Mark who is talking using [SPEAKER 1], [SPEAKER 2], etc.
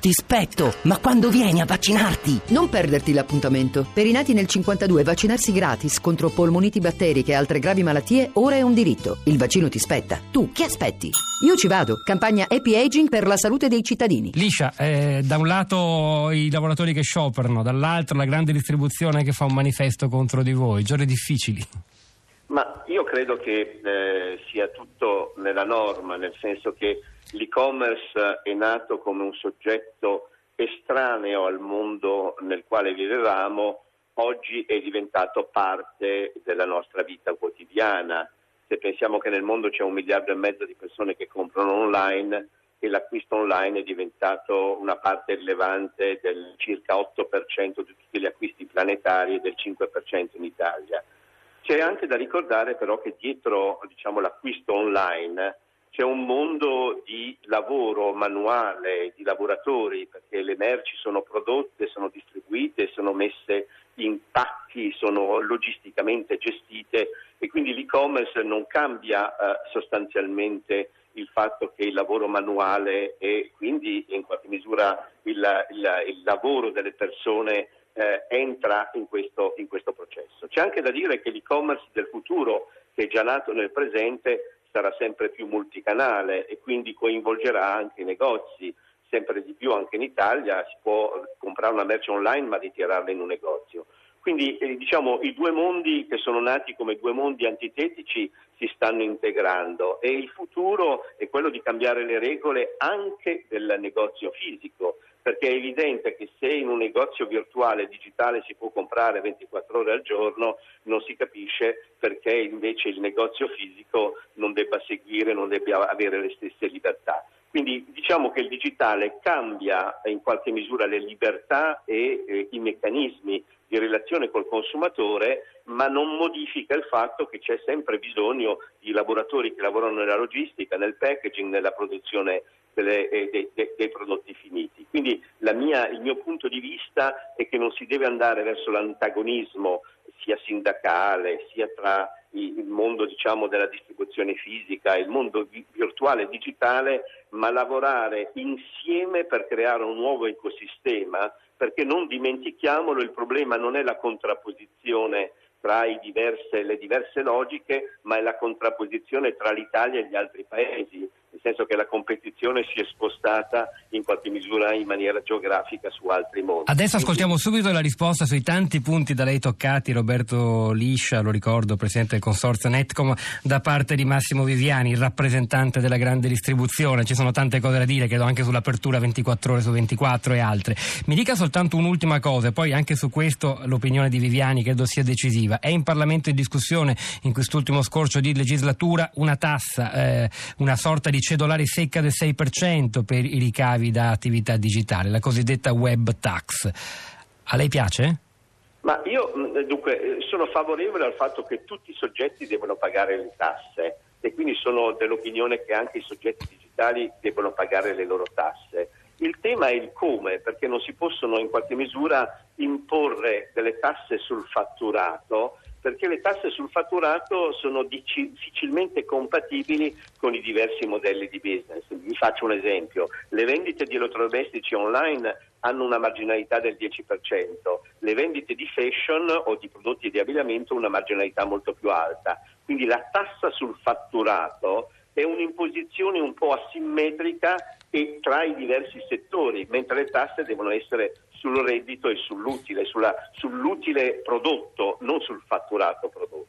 [SPEAKER 1] ti spetto, ma quando vieni a vaccinarti?
[SPEAKER 2] Non perderti l'appuntamento. Per i nati nel 52 vaccinarsi gratis contro polmoniti batteriche e altre gravi malattie ora è un diritto. Il vaccino ti spetta. Tu che aspetti? Io ci vado. Campagna Happy Aging per la salute dei cittadini.
[SPEAKER 3] Liscia, eh, da un lato i lavoratori che scioperano, dall'altro la grande distribuzione che fa un manifesto contro di voi. Giorni difficili.
[SPEAKER 4] Ma io credo che eh, sia tutto nella norma, nel senso che l'e-commerce è nato come un soggetto estraneo al mondo nel quale vivevamo, oggi è diventato parte della nostra vita quotidiana. Se pensiamo che nel mondo c'è un miliardo e mezzo di persone che comprano online e l'acquisto online è diventato una parte rilevante del circa 8% di tutti gli acquisti planetari e del 5% in Italia. C'è anche da ricordare però che dietro diciamo, l'acquisto online c'è un mondo di lavoro manuale, di lavoratori, perché le merci sono prodotte, sono distribuite, sono messe in pacchi, sono logisticamente gestite e quindi l'e-commerce non cambia eh, sostanzialmente il fatto che il lavoro manuale e quindi in qualche misura il, il, il lavoro delle persone eh, entra in questo, in questo processo. C'è anche da dire che l'e-commerce del futuro, che è già nato nel presente, sarà sempre più multicanale e quindi coinvolgerà anche i negozi. Sempre di più anche in Italia si può comprare una merce online ma ritirarla in un negozio. Quindi eh, diciamo i due mondi che sono nati come due mondi antitetici si stanno integrando e il futuro è quello di cambiare le regole anche del negozio fisico perché è evidente che se in un negozio virtuale digitale si può comprare 24 ore al giorno, non si capisce perché invece il negozio fisico non debba seguire, non debba avere le stesse libertà. Quindi diciamo che il digitale cambia in qualche misura le libertà e eh, i meccanismi di relazione col consumatore, ma non modifica il fatto che c'è sempre bisogno di lavoratori che lavorano nella logistica, nel packaging, nella produzione delle, eh, dei, dei, dei, prodotti finiti. Quindi mia, il mio punto di vista è che non si deve andare verso l'antagonismo sia sindacale sia tra il mondo diciamo, della distribuzione fisica il mondo virtuale e digitale, ma lavorare insieme per creare un nuovo ecosistema, perché non dimentichiamolo, il problema non è la contrapposizione tra diverse, le diverse logiche, ma è la contrapposizione tra l'Italia e gli altri paesi nel senso che la competizione si è spostata in qualche misura in maniera geografica su altri mondi.
[SPEAKER 3] Adesso ascoltiamo subito la risposta sui tanti punti da lei toccati, Roberto Liscia, lo ricordo, presidente del consorzio Netcom, da parte di Massimo Viviani, il rappresentante della grande distribuzione. Ci sono tante cose da dire, credo anche sull'apertura 24 ore su 24 e altre. Mi dica soltanto un'ultima cosa, e poi anche su questo l'opinione di Viviani credo sia decisiva. È in Parlamento in discussione in quest'ultimo scorcio di legislatura una tassa, eh, una sorta di cedolare secca del 6% per i ricavi da attività digitali, la cosiddetta web tax. A lei piace?
[SPEAKER 4] Ma io mm, dunque sono favorevole al fatto che tutti i soggetti devono pagare le tasse e quindi sono dell'opinione che anche i soggetti digitali devono pagare le loro tasse. Il tema è il come, perché non si possono in qualche misura imporre delle tasse sul fatturato perché le tasse sul fatturato sono difficilmente compatibili con i diversi modelli di business. Vi faccio un esempio, le vendite di elettrodomestici online hanno una marginalità del 10%, le vendite di fashion o di prodotti di abbigliamento una marginalità molto più alta. Quindi la tassa sul fatturato è un'imposizione un po' asimmetrica e tra i diversi settori, mentre le tasse devono essere sul reddito e sull'utile, sulla, sull'utile prodotto, non sul fatturato prodotto.